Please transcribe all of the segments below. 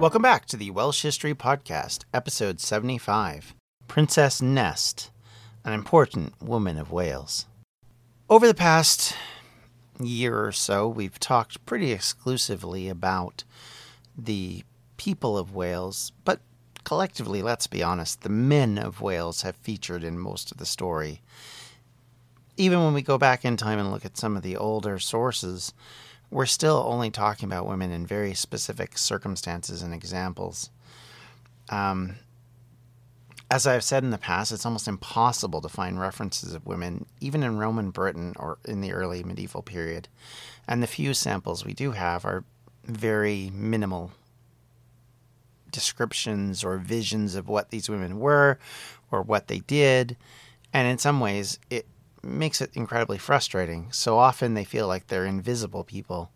Welcome back to the Welsh History Podcast, episode 75 Princess Nest, an important woman of Wales. Over the past year or so, we've talked pretty exclusively about the people of Wales, but collectively, let's be honest, the men of Wales have featured in most of the story. Even when we go back in time and look at some of the older sources, we're still only talking about women in very specific circumstances and examples. Um, as I've said in the past, it's almost impossible to find references of women, even in Roman Britain or in the early medieval period. And the few samples we do have are very minimal descriptions or visions of what these women were or what they did. And in some ways, it makes it incredibly frustrating. So often they feel like they're invisible people.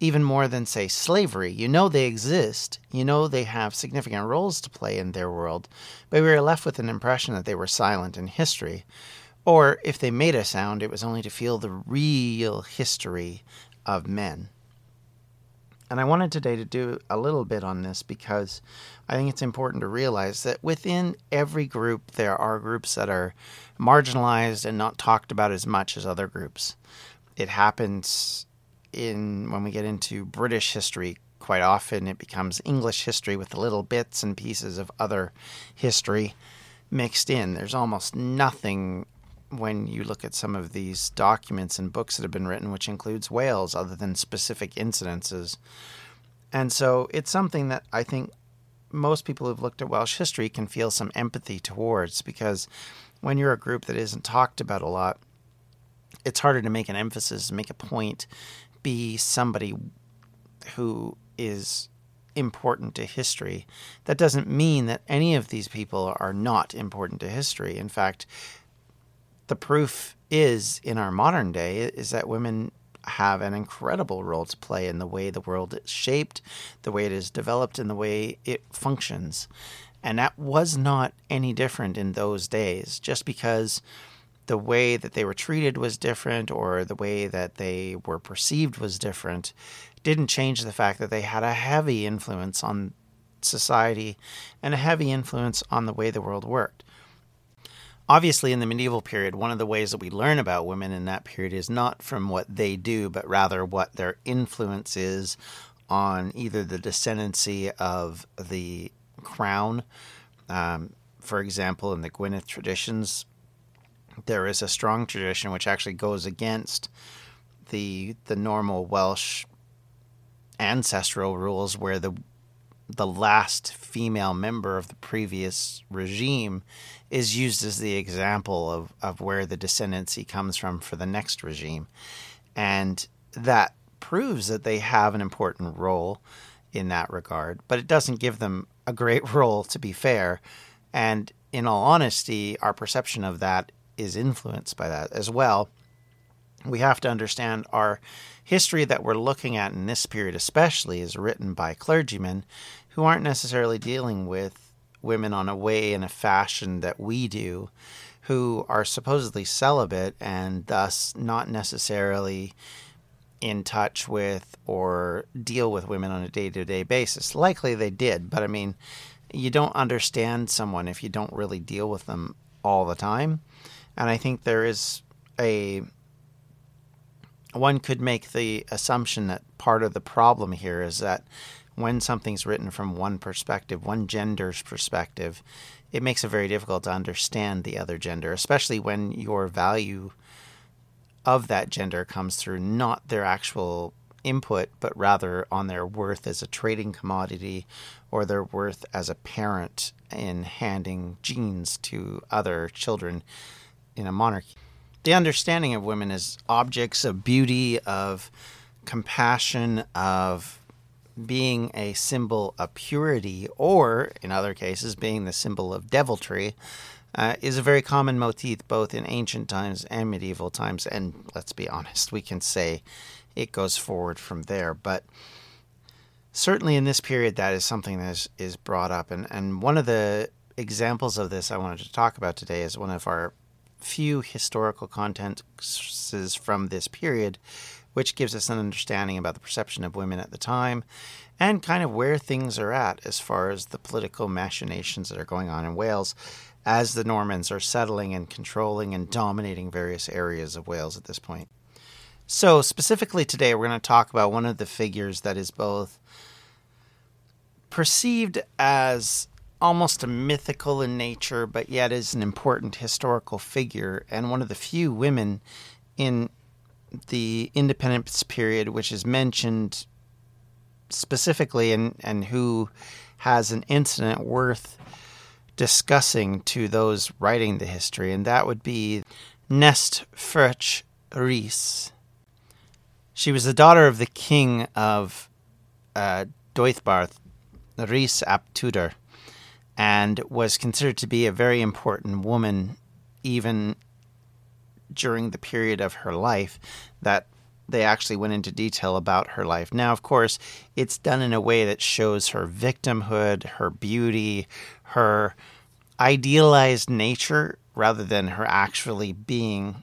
Even more than, say, slavery. You know they exist, you know they have significant roles to play in their world, but we are left with an impression that they were silent in history. Or if they made a sound, it was only to feel the real history of men. And I wanted today to do a little bit on this because I think it's important to realize that within every group, there are groups that are marginalized and not talked about as much as other groups. It happens in when we get into British history. Quite often, it becomes English history with the little bits and pieces of other history mixed in. There's almost nothing when you look at some of these documents and books that have been written, which includes Wales, other than specific incidences. And so it's something that I think most people who've looked at Welsh history can feel some empathy towards because when you're a group that isn't talked about a lot, it's harder to make an emphasis, make a point, be somebody who is important to history. That doesn't mean that any of these people are not important to history. In fact, the proof is in our modern day is that women have an incredible role to play in the way the world is shaped, the way it is developed, and the way it functions. And that was not any different in those days, just because the way that they were treated was different or the way that they were perceived was different didn't change the fact that they had a heavy influence on society and a heavy influence on the way the world worked. Obviously, in the medieval period, one of the ways that we learn about women in that period is not from what they do, but rather what their influence is on either the descendancy of the crown. Um, for example, in the Gwynedd traditions, there is a strong tradition which actually goes against the the normal Welsh ancestral rules, where the the last female member of the previous regime is used as the example of, of where the descendancy comes from for the next regime. And that proves that they have an important role in that regard, but it doesn't give them a great role, to be fair. And in all honesty, our perception of that is influenced by that as well. We have to understand our history that we're looking at in this period, especially, is written by clergymen who aren't necessarily dealing with women on a way and a fashion that we do, who are supposedly celibate and thus not necessarily in touch with or deal with women on a day to day basis. Likely they did, but I mean, you don't understand someone if you don't really deal with them all the time. And I think there is a one could make the assumption that part of the problem here is that when something's written from one perspective, one gender's perspective, it makes it very difficult to understand the other gender, especially when your value of that gender comes through not their actual input, but rather on their worth as a trading commodity or their worth as a parent in handing genes to other children in a monarchy. The understanding of women as objects of beauty, of compassion, of being a symbol of purity, or in other cases, being the symbol of deviltry, uh, is a very common motif both in ancient times and medieval times. And let's be honest, we can say it goes forward from there. But certainly in this period, that is something that is, is brought up. And, and one of the examples of this I wanted to talk about today is one of our few historical contexts from this period, which gives us an understanding about the perception of women at the time and kind of where things are at as far as the political machinations that are going on in Wales as the Normans are settling and controlling and dominating various areas of Wales at this point. So, specifically today, we're going to talk about one of the figures that is both perceived as almost a mythical in nature, but yet is an important historical figure and one of the few women in the independence period which is mentioned specifically and, and who has an incident worth discussing to those writing the history, and that would be Nest Rhys. She was the daughter of the king of uh, Deheubarth, Rhys ap Tudor, and was considered to be a very important woman even during the period of her life that they actually went into detail about her life. Now, of course, it's done in a way that shows her victimhood, her beauty, her idealized nature rather than her actually being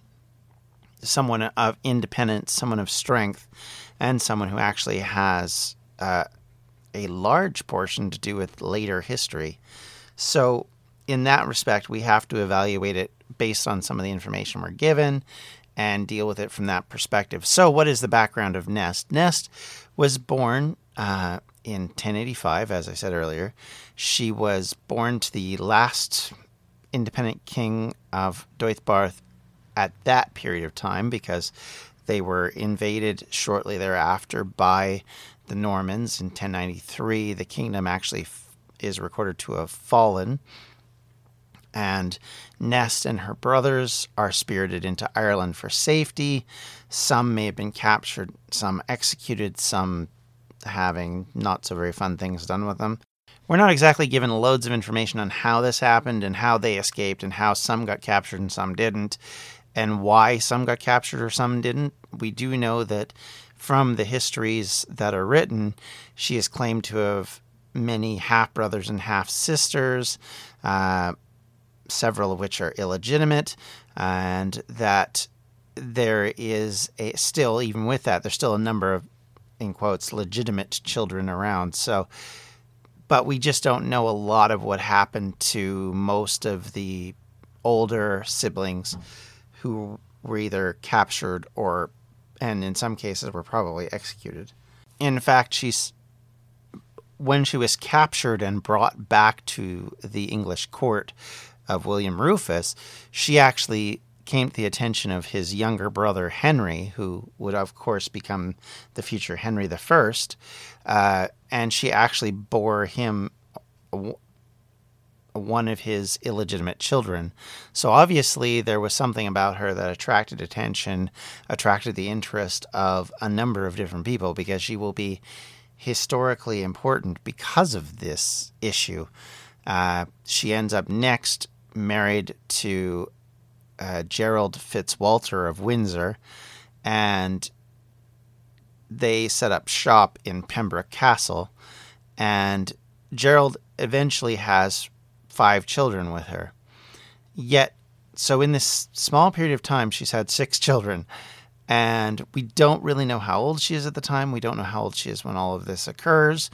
someone of independence, someone of strength, and someone who actually has uh, a large portion to do with later history. So, in that respect, we have to evaluate it based on some of the information we're given and deal with it from that perspective. So, what is the background of Nest? Nest was born uh, in 1085, as I said earlier. She was born to the last independent king of Deheubarth at that period of time because they were invaded shortly thereafter by the Normans in 1093. The kingdom actually is recorded to have fallen. And Nest and her brothers are spirited into Ireland for safety. Some may have been captured, some executed, some having not so very fun things done with them. We're not exactly given loads of information on how this happened and how they escaped and how some got captured and some didn't, and why some got captured or some didn't. We do know that from the histories that are written, she is claimed to have many half brothers and half sisters, uh, several of which are illegitimate, and that there is a still, even with that, there's still a number of in quotes legitimate children around. So, but we just don't know a lot of what happened to most of the older siblings who were either captured or, and in some cases, were probably executed. In fact, she's when she was captured and brought back to the English court of William Rufus, she actually came to the attention of his younger brother Henry, who would of course become the future Henry I, uh, and she actually bore him one of his illegitimate children. So obviously there was something about her that attracted attention, attracted the interest of a number of different people because she will be historically important because of this issue. Uh, she ends up next married to uh, Gerald Fitzwalter of Windsor, and they set up shop in Pembroke Castle. And Gerald eventually has five children with her. Yet, so in this small period of time, she's had six children. And we don't really know how old she is at the time. We don't know how old she is when all of this occurs.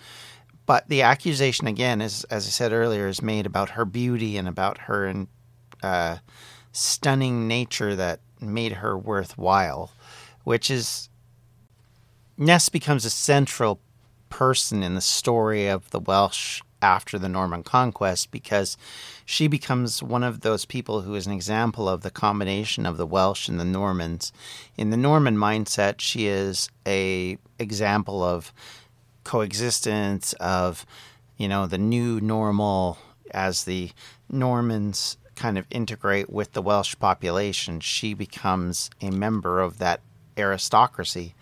But the accusation again is as i said earlier is made about her beauty and about her uh, stunning nature that made her worthwhile which is Nest becomes a central person in the story of the welsh after the norman conquest because she becomes one of those people who is an example of the combination of the welsh and the normans. In the norman mindset she is a example of coexistence of you know the new normal as the Normans kind of integrate with the Welsh population, she becomes a member of that aristocracy.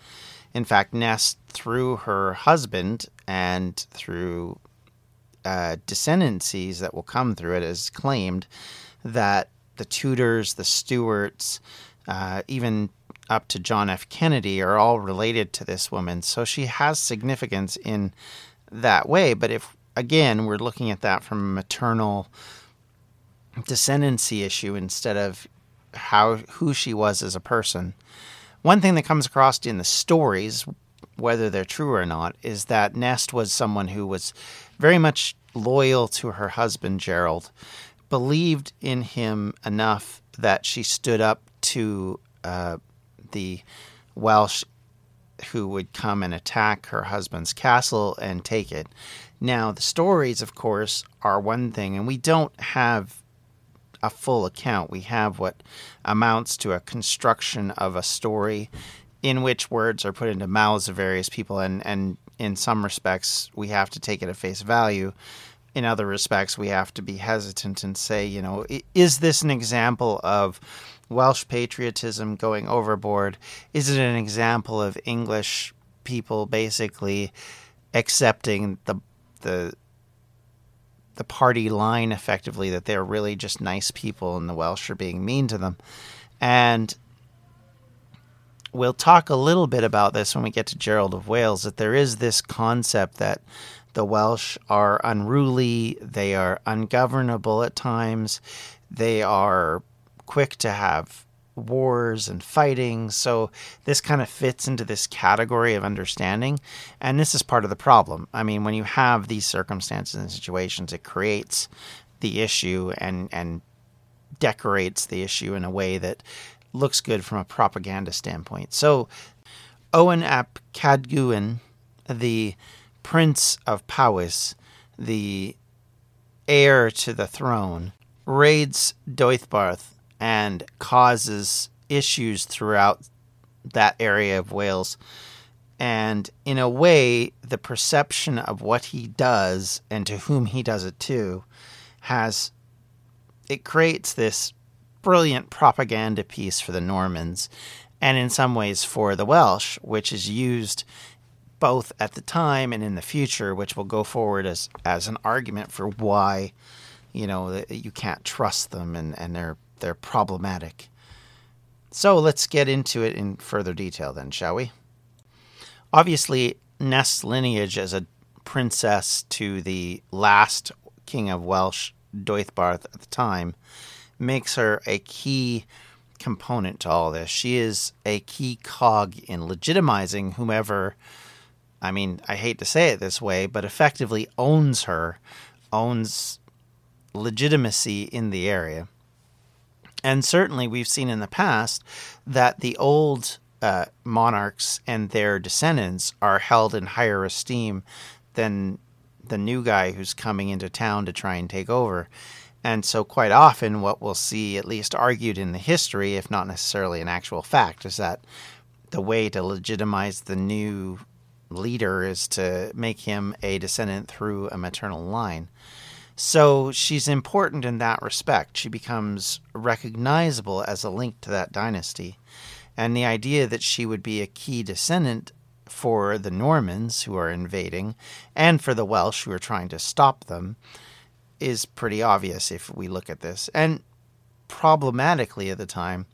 In fact, Nest, through her husband and through uh, descendancies that will come through it, has claimed that the Tudors, the Stuarts, uh, even up to John F. Kennedy are all related to this woman. So she has significance in that way. But if, again, we're looking at that from a maternal descendancy issue instead of how who she was as a person. One thing that comes across in the stories, whether they're true or not, is that Nest was someone who was very much loyal to her husband Gerald, believed in him enough that she stood up to uh, the Welsh who would come and attack her husband's castle and take it. Now, the stories, of course, are one thing, and we don't have a full account. We have what amounts to a construction of a story in which words are put into mouths of various people, and, and in some respects, we have to take it at face value. In other respects, we have to be hesitant and say, you know, is this an example of Welsh patriotism going overboard? Is it an example of English people basically accepting the the the party line effectively that they're really just nice people and the Welsh are being mean to them? And we'll talk a little bit about this when we get to Gerald of Wales that there is this concept that the Welsh are unruly, they are ungovernable at times, they are quick to have wars and fighting. So this kind of fits into this category of understanding. And this is part of the problem. I mean, when you have these circumstances and situations, it creates the issue and, and decorates the issue in a way that looks good from a propaganda standpoint. So Owen ap Cadwgan, the Prince of Powys, the heir to the throne, raids Deheubarth and causes issues throughout that area of Wales. And in a way, the perception of what he does and to whom he does it to has it creates this brilliant propaganda piece for the Normans and in some ways for the Welsh, which is used both at the time and in the future, which will go forward as, as an argument for why, you know, you can't trust them and, and they're they're problematic. So let's get into it in further detail then, shall we? Obviously, Nest's lineage as a princess to the last king of Welsh, Deheubarth, at the time, makes her a key component to all this. She is a key cog in legitimizing whomever, I mean, I hate to say it this way, but effectively owns her, owns legitimacy in the area. And certainly, we've seen in the past that the old uh, monarchs and their descendants are held in higher esteem than the new guy who's coming into town to try and take over. And so, quite often, what we'll see, at least argued in the history, if not necessarily an actual fact, is that the way to legitimize the new leader is to make him a descendant through a maternal line. So she's important in that respect. She becomes recognizable as a link to that dynasty. And the idea that she would be a key descendant for the Normans who are invading and for the Welsh who are trying to stop them is pretty obvious if we look at this. And problematically at the time,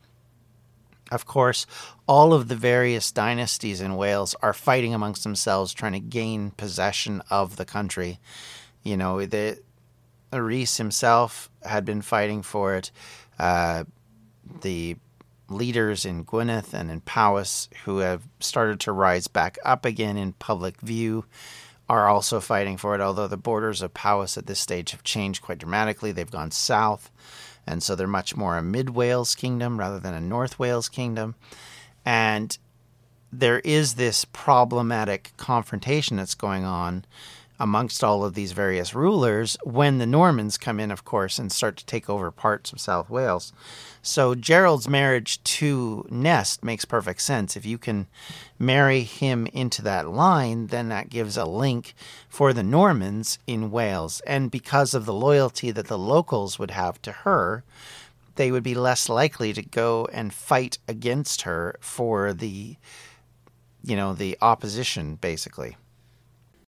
of course, all of the various dynasties in Wales are fighting amongst themselves, trying to gain possession of the country. You know, the Rhys himself had been fighting for it. Uh, the leaders in Gwynedd and in Powys, who have started to rise back up again in public view, are also fighting for it, although the borders of Powys at this stage have changed quite dramatically. They've gone south, and so they're much more a mid Wales kingdom rather than a North Wales kingdom. And there is this problematic confrontation that's going on amongst all of these various rulers when the Normans come in, of course, and start to take over parts of South Wales. So Gerald's marriage to Nest makes perfect sense. If you can marry him into that line, then that gives a link for the Normans in Wales. And because of the loyalty that the locals would have to her, they would be less likely to go and fight against her for the you know, the opposition basically.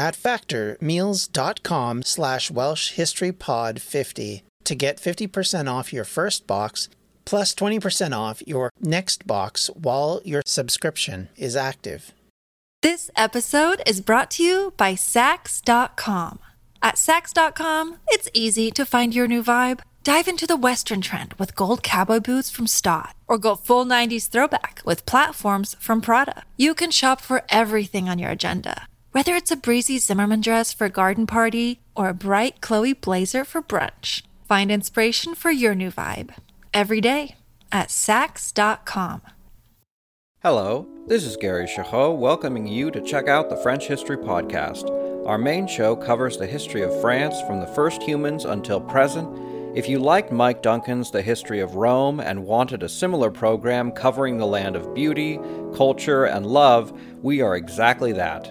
at factormeals.com slash welshhistorypod50 to get 50% off your first box plus 20% off your next box while your subscription is active. This episode is brought to you by Saks.com. At Saks.com, it's easy to find your new vibe. Dive into the Western trend with gold cowboy boots from Staud, or go full 90s throwback with platforms from Prada. You can shop for everything on your agenda whether it's a breezy Zimmermann dress for a garden party or a bright Chloe blazer for brunch, find inspiration for your new vibe every day at Saks.com. Hello, this is Gary Chahot welcoming you to check out the French History Podcast. Our main show covers the history of France from the first humans until present. If you liked Mike Duncan's The History of Rome and wanted a similar program covering the land of beauty, culture, and love, we are exactly that.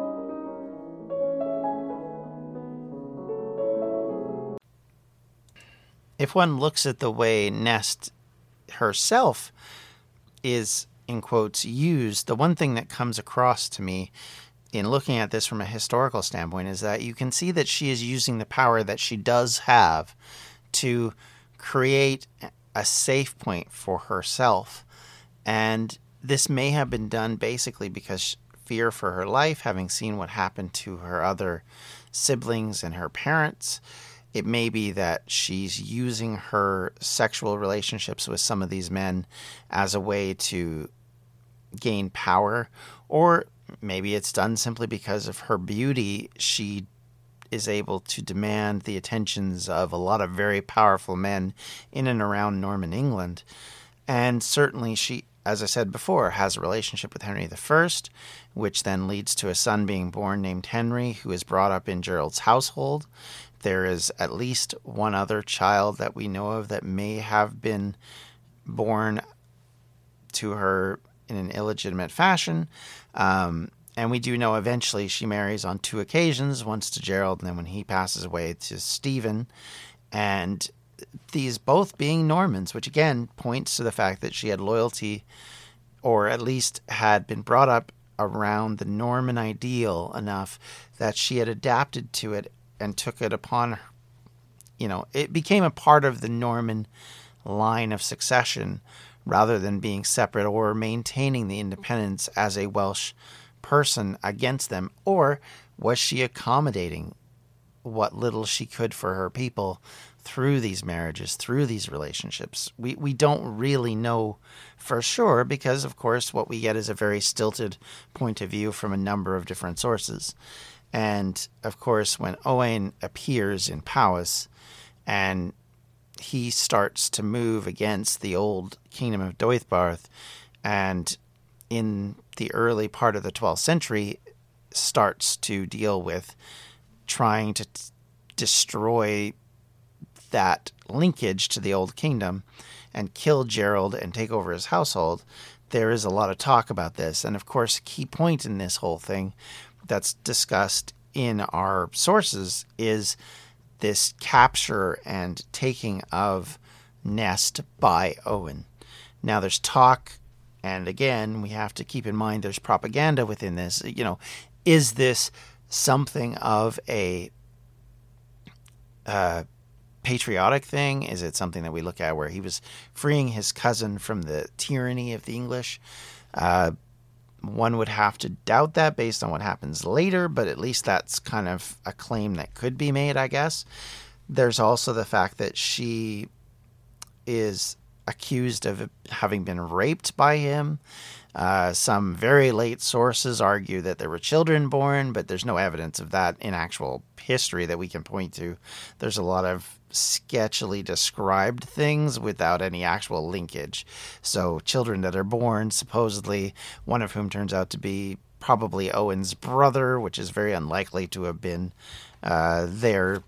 If one looks at the way Nest herself is, in quotes, used, the one thing that comes across to me in looking at this from a historical standpoint is that you can see that she is using the power that she does have to create a safe point for herself. And this may have been done basically because fear for her life, having seen what happened to her other siblings and her parents. It may be that she's using her sexual relationships with some of these men as a way to gain power, or maybe it's done simply because of her beauty. She is able to demand the attentions of a lot of very powerful men in and around Norman England. And certainly, she, as I said before, has a relationship with Henry I, which then leads to a son being born named Henry, who is brought up in Gerald's household. There is at least one other child that we know of that may have been born to her in an illegitimate fashion. Um, and we do know eventually she marries on two occasions once to Gerald, and then when he passes away to Stephen. And these both being Normans, which again points to the fact that she had loyalty or at least had been brought up around the Norman ideal enough that she had adapted to it and took it upon her. You know, it became a part of the Norman line of succession rather than being separate or maintaining the independence as a Welsh person against them? Or was she accommodating what little she could for her people through these marriages, through these relationships? We, we don't really know for sure because, of course, what we get is a very stilted point of view from a number of different sources. And of course, when Owain appears in Powys and he starts to move against the old kingdom of Deheubarth, and in the early part of the 12th century, starts to deal with trying to t- destroy that linkage to the old kingdom and kill Gerald and take over his household. There is a lot of talk about this. And of course, key point in this whole thing that's discussed in our sources is this capture and taking of Nest by Owen. Now, there's talk, and again, we have to keep in mind there's propaganda within this. You know, is this something of a uh, patriotic thing? Is it something that we look at where he was freeing his cousin from the tyranny of the English? Uh, one would have to doubt that based on what happens later, but at least that's kind of a claim that could be made, I guess. There's also the fact that she is accused of having been raped by him. Uh, some very late sources argue that there were children born, but there's no evidence of that in actual history that we can point to. There's a lot of sketchily described things without any actual linkage. So, children that are born, supposedly, one of whom turns out to be probably Owen's brother, which is very unlikely to have been uh, their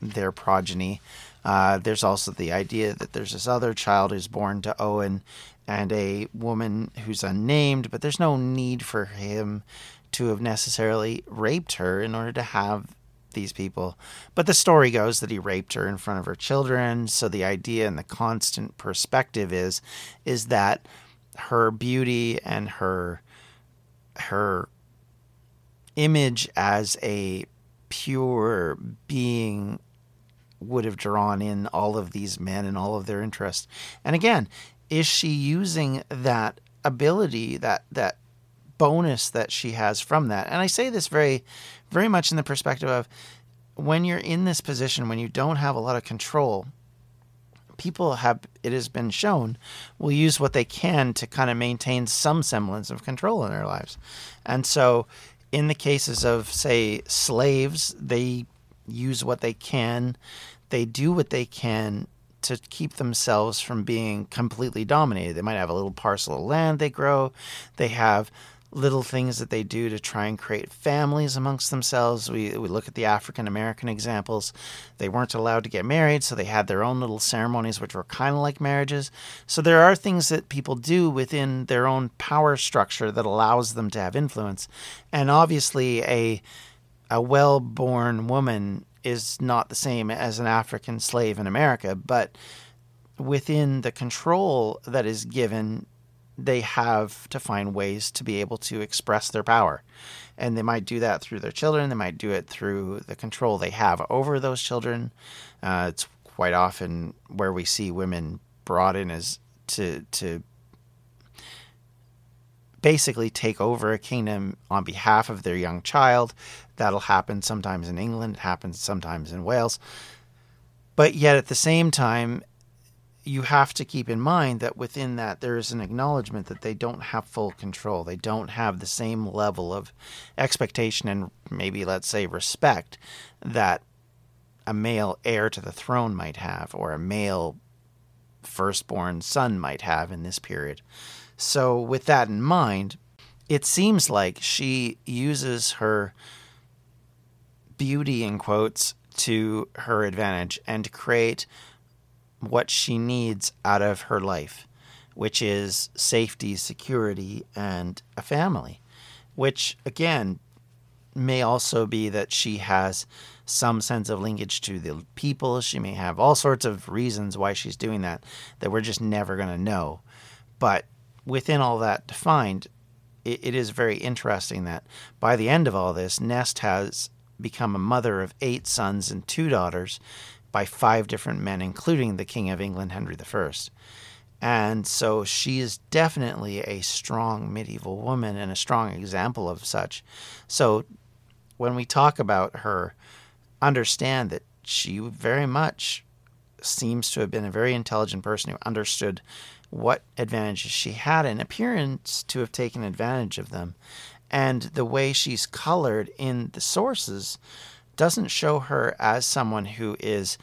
their progeny. Uh, there's also the idea that there's this other child who's born to Owen and a woman who's unnamed, but there's no need for him to have necessarily raped her in order to have these people. But the story goes that he raped her in front of her children. So the idea and the constant perspective is is that her beauty and her her image as a pure being would have drawn in all of these men and all of their interests. And again, is she using that ability, that that bonus that she has from that? And I say this very very much in the perspective of when you're in this position, when you don't have a lot of control, people have, it has been shown, will use what they can to kind of maintain some semblance of control in their lives. And so, in the cases of, say, slaves, they use what they can, they do what they can to keep themselves from being completely dominated. They might have a little parcel of land they grow, they have little things that they do to try and create families amongst themselves. We, we look at the African American examples. They weren't allowed to get married, so they had their own little ceremonies, which were kind of like marriages. So there are things that people do within their own power structure that allows them to have influence. And obviously, a a well born woman is not the same as an African slave in America, but within the control that is given they have to find ways to be able to express their power. And they might do that through their children, they might do it through the control they have over those children. Uh, it's quite often where we see women brought in as to to basically take over a kingdom on behalf of their young child. That'll happen sometimes in England, it happens sometimes in Wales. But yet at the same time, you have to keep in mind that within that there is an acknowledgement that they don't have full control. They don't have the same level of expectation and maybe let's say respect that a male heir to the throne might have or a male firstborn son might have in this period. So with that in mind, it seems like she uses her beauty in quotes to her advantage and create what she needs out of her life, which is safety, security, and a family, which again may also be that she has some sense of linkage to the people. She may have all sorts of reasons why she's doing that that we're just never going to know. But within all that defined, it, it is very interesting that by the end of all this, Nest has become a mother of eight sons and two daughters by five different men, including the King of England, Henry I. And so she is definitely a strong medieval woman and a strong example of such. So when we talk about her, understand that she very much seems to have been a very intelligent person who understood what advantages she had and appearance to have taken advantage of them. And the way she's colored in the sources doesn't show her as someone who is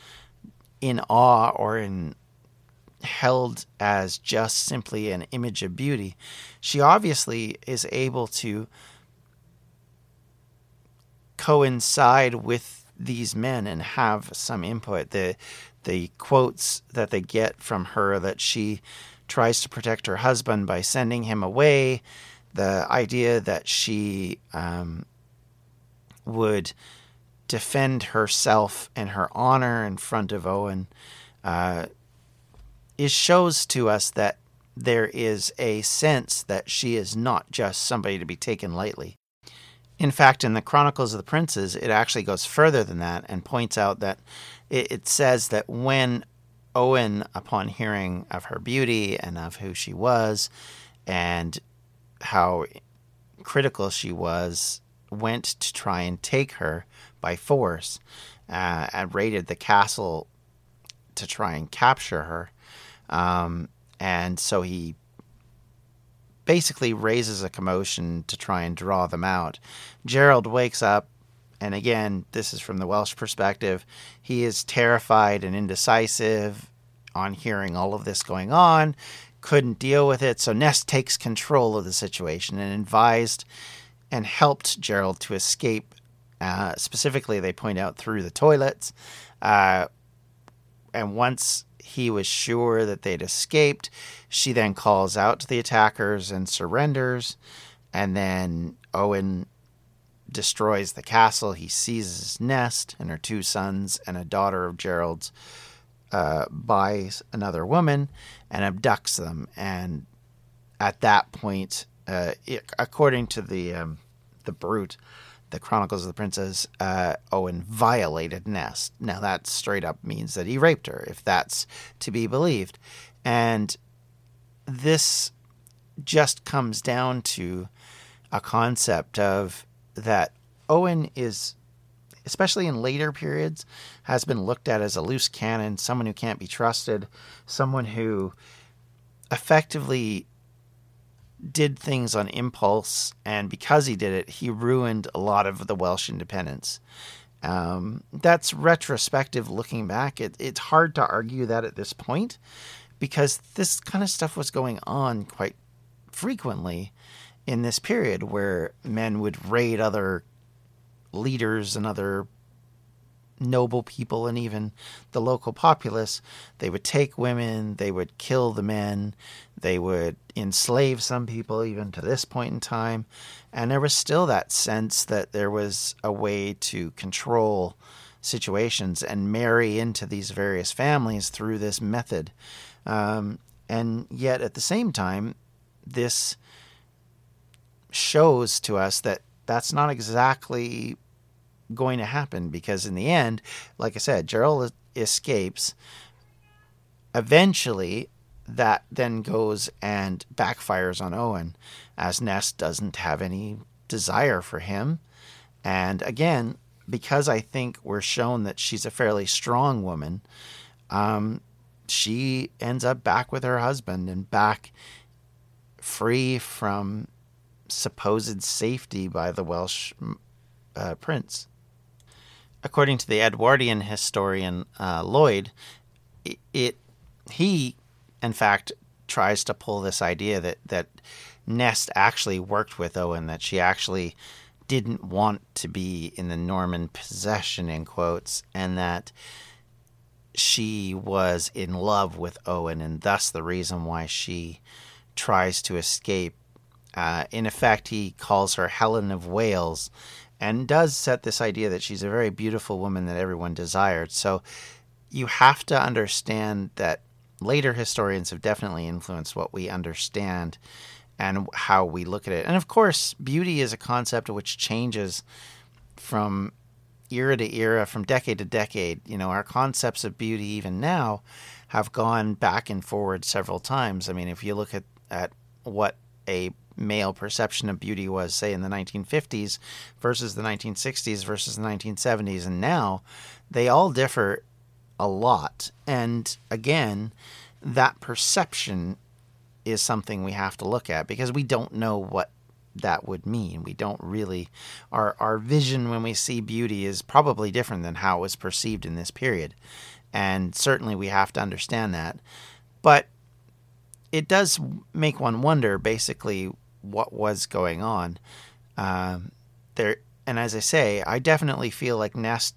in awe or in held as just simply an image of beauty. She obviously is able to coincide with these men and have some input. The the quotes that they get from her that she tries to protect her husband by sending him away, the idea that she um, would defend herself and her honor in front of Owen uh, is shows to us that there is a sense that she is not just somebody to be taken lightly. In fact, in the Chronicles of the Princes, it actually goes further than that and points out that it, it says that when Owen, upon hearing of her beauty and of who she was and how critical she was, went to try and take her by force uh, and raided the castle to try and capture her. Um, and so he basically raises a commotion to try and draw them out. Gerald wakes up, and again, this is from the Welsh perspective. He is terrified and indecisive on hearing all of this going on, couldn't deal with it. So Nest takes control of the situation and advised and helped Gerald to escape. Uh, specifically, they point out through the toilets. Uh, and once he was sure that they'd escaped, she then calls out to the attackers and surrenders. And then Owen destroys the castle. He seizes Nest and her two sons and a daughter of Gerald's uh, by another woman and abducts them. And at that point, uh, it, according to the um, the Brut, the Chronicles of the Princes, uh, Owen violated Nest. Now that straight up means that he raped her, if that's to be believed. And this just comes down to a concept of that Owen is especially in later periods, has been looked at as a loose cannon, someone who can't be trusted, someone who effectively did things on impulse, and because he did it, he ruined a lot of the Welsh independence. Um, that's retrospective looking back. It, it's hard to argue that at this point because this kind of stuff was going on quite frequently in this period where men would raid other leaders and other noble people and even the local populace. They would take women, they would kill the men, they would enslave some people, even to this point in time. And there was still that sense that there was a way to control situations and marry into these various families through this method. Um, and yet at the same time, this shows to us that that's not exactly going to happen because in the end, like I said, Gerald escapes. Eventually, that then goes and backfires on Owen as Nest doesn't have any desire for him. And again, because I think we're shown that she's a fairly strong woman, um, she ends up back with her husband and back free from supposed safety by the Welsh uh, prince according to the Edwardian historian uh, Lloyd, it, it, he in fact tries to pull this idea that that Nest actually worked with Owen, that she actually didn't want to be in the Norman possession in quotes, and that she was in love with Owen, and thus the reason why she tries to escape. Uh, in effect, he calls her Helen of Wales, and does set this idea that she's a very beautiful woman that everyone desired. So you have to understand that later historians have definitely influenced what we understand and how we look at it. And of course, beauty is a concept which changes from era to era, from decade to decade. You know, our concepts of beauty, even now, have gone back and forward several times. I mean, if you look at, at what a male perception of beauty was, say, in the 1950s versus the 1960s versus the 1970s, and now, they all differ a lot. And again, that perception is something we have to look at because we don't know what that would mean. We don't really our our vision when we see beauty is probably different than how it was perceived in this period. And certainly we have to understand that. But it does make one wonder basically what was going on. Um, there and as I say, I definitely feel like Nest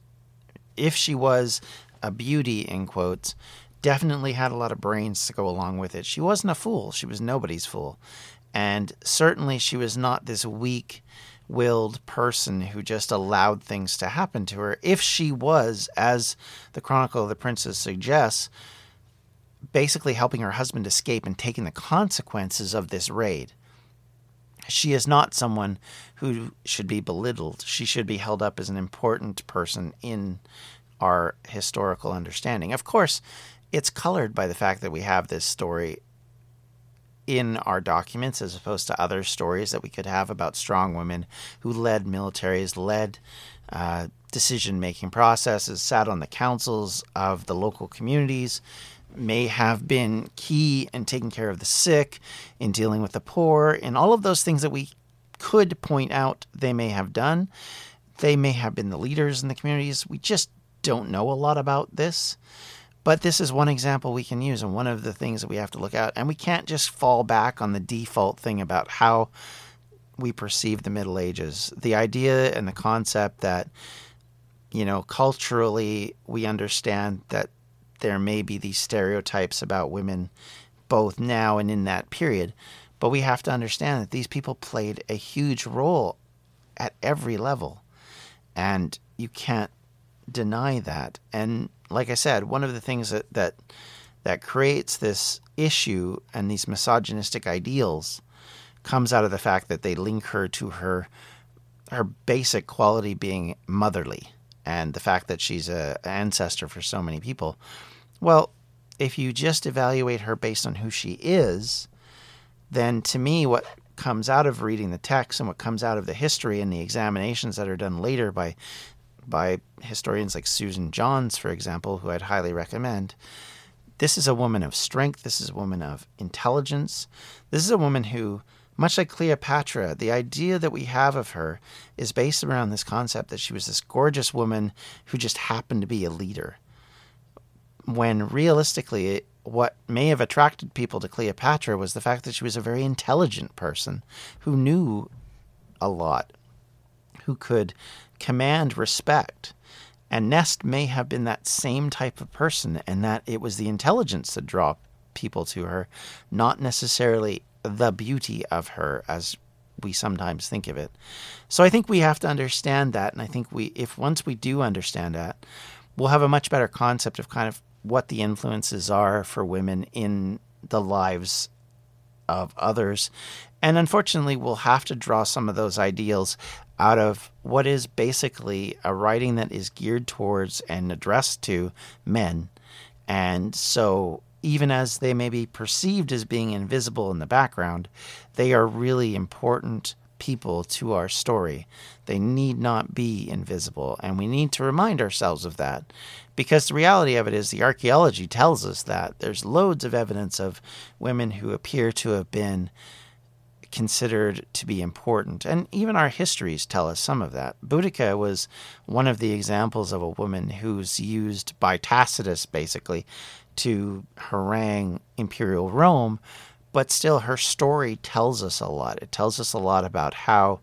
if she was a beauty in quotes, definitely had a lot of brains to go along with it. She wasn't a fool. She was nobody's fool. And certainly she was not this weak willed person who just allowed things to happen to her. If she was, as the Chronicle of the Princes suggests, basically helping her husband escape and taking the consequences of this raid. She is not someone who should be belittled. She should be held up as an important person in our historical understanding. Of course, it's colored by the fact that we have this story in our documents as opposed to other stories that we could have about strong women who led militaries, led uh, decision making processes, sat on the councils of the local communities, may have been key in taking care of the sick, in dealing with the poor, in all of those things that we could point out they may have done. They may have been the leaders in the communities. We just don't know a lot about this. But this is one example we can use and one of the things that we have to look at. And we can't just fall back on the default thing about how we perceive the Middle Ages. The idea and the concept that, you know, culturally we understand that there may be these stereotypes about women both now and in that period. But we have to understand that these people played a huge role at every level. And you can't deny that. And like I said, one of the things that that that creates this issue and these misogynistic ideals comes out of the fact that they link her to her her basic quality being motherly and the fact that she's a ancestor for so many people. Well, if you just evaluate her based on who she is, then to me what comes out of reading the text and what comes out of the history and the examinations that are done later by by historians like Susan Johns, for example, who I'd highly recommend. This is a woman of strength. This is a woman of intelligence. This is a woman who, much like Cleopatra, the idea that we have of her is based around this concept that she was this gorgeous woman who just happened to be a leader. When realistically, what may have attracted people to Cleopatra was the fact that she was a very intelligent person who knew a lot, who could command respect. And Nest may have been that same type of person, and that it was the intelligence that drew people to her, not necessarily the beauty of her as we sometimes think of it. So I think we have to understand that, and I think we, if once we do understand that, we'll have a much better concept of kind of what the influences are for women in the lives of others. And unfortunately, we'll have to draw some of those ideals out of what is basically a writing that is geared towards and addressed to men. And so, even as they may be perceived as being invisible in the background, they are really important people to our story. They need not be invisible, and we need to remind ourselves of that. Because the reality of it is, the archaeology tells us that there's loads of evidence of women who appear to have been considered to be important. And even our histories tell us some of that. Boudica was one of the examples of a woman who's used by Tacitus, basically, to harangue imperial Rome, but still her story tells us a lot. It tells us a lot about how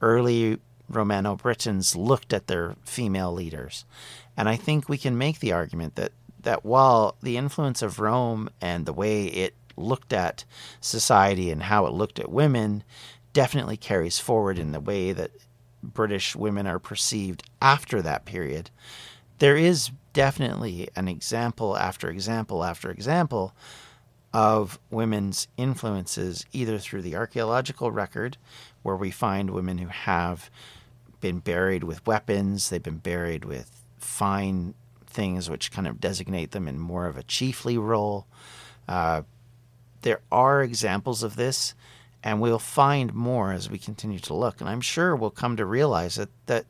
early Romano Britons looked at their female leaders. And I think we can make the argument that, that while the influence of Rome and the way it looked at society and how it looked at women definitely carries forward in the way that British women are perceived after that period. There is definitely an example after example after example of women's influences, either through the archaeological record, where we find women who have been buried with weapons, they've been buried with fine things which kind of designate them in more of a chiefly role. Uh, there are examples of this, and we'll find more as we continue to look. And I'm sure we'll come to realize that, that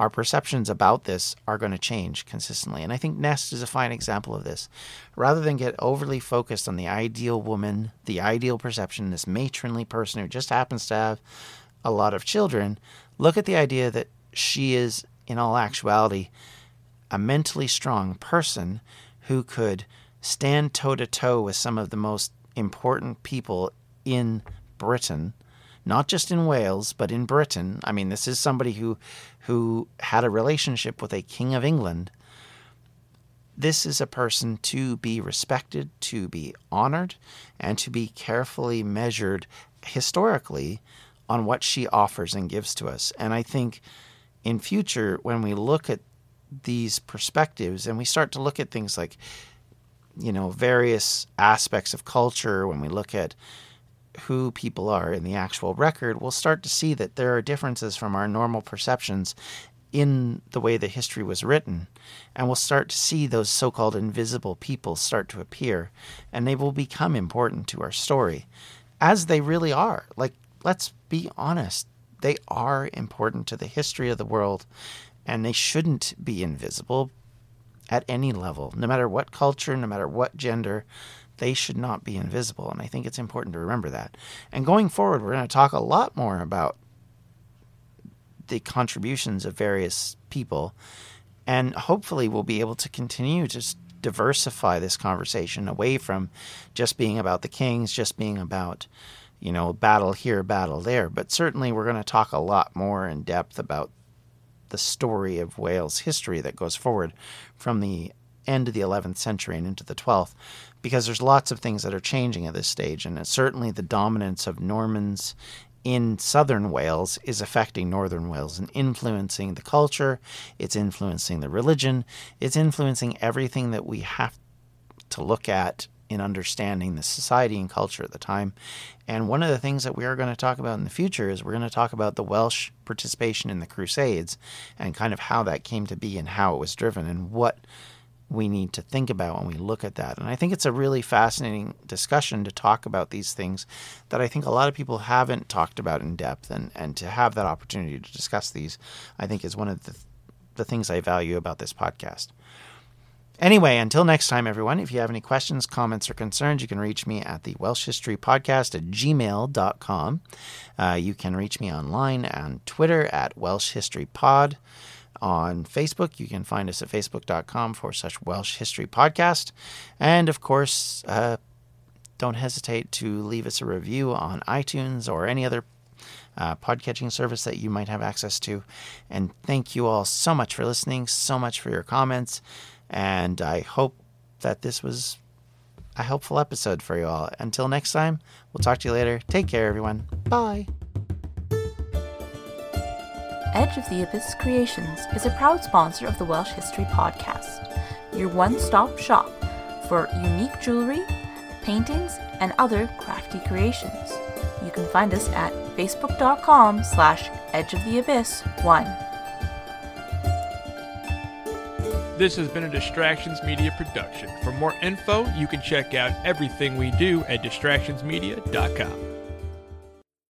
our perceptions about this are going to change consistently. And I think Nest is a fine example of this. Rather than get overly focused on the ideal woman, the ideal perception, this matronly person who just happens to have a lot of children, look at the idea that she is, in all actuality, a mentally strong person who could stand toe to toe with some of the most important people in Britain, not just in Wales, but in Britain. I mean, this is somebody who who had a relationship with a king of England. This is a person to be respected, to be honored, and to be carefully measured historically on what she offers and gives to us. And I think in future, when we look at these perspectives and we start to look at things like you know various aspects of culture when we look at who people are in the actual record we'll start to see that there are differences from our normal perceptions in the way the history was written and we'll start to see those so-called invisible people start to appear and they will become important to our story as they really are like let's be honest they are important to the history of the world and they shouldn't be invisible at any level, no matter what culture, no matter what gender. They should not be invisible. And I think it's important to remember that. And going forward, we're going to talk a lot more about the contributions of various people. And hopefully, we'll be able to continue to diversify this conversation away from just being about the kings, just being about, you know, battle here, battle there. But certainly, we're going to talk a lot more in depth about the story of Wales history that goes forward from the end of the 11th century and into the 12th, because there's lots of things that are changing at this stage, and certainly the dominance of Normans in southern Wales is affecting northern Wales and influencing the culture, it's influencing the religion, it's influencing everything that we have to look at in understanding the society and culture at the time. And one of the things that we are going to talk about in the future is we're going to talk about the Welsh participation in the Crusades and kind of how that came to be and how it was driven and what we need to think about when we look at that. And I think it's a really fascinating discussion to talk about these things that I think a lot of people haven't talked about in depth. And, and to have that opportunity to discuss these, I think is one of the, the things I value about this podcast. Anyway, until next time, everyone, if you have any questions, comments, or concerns, you can reach me at the Welsh History Podcast at gmail.com. Uh, you can reach me online on Twitter at Welsh History Pod. On Facebook, you can find us at facebook.com for such Welsh History Podcast. And of course, uh, don't hesitate to leave us a review on iTunes or any other uh, podcatching service that you might have access to. And thank you all so much for listening, so much for your comments. And I hope that this was a helpful episode for you all. Until next time, we'll talk to you later. Take care, everyone. Bye. Edge of the Abyss Creations is a proud sponsor of the Welsh History Podcast, your one stop shop for unique jewelry, paintings, and other crafty creations. You can find us at facebook.com slash edge of the abyss 1. This has been a Distractions Media production. For more info, you can check out everything we do at distractionsmedia.com.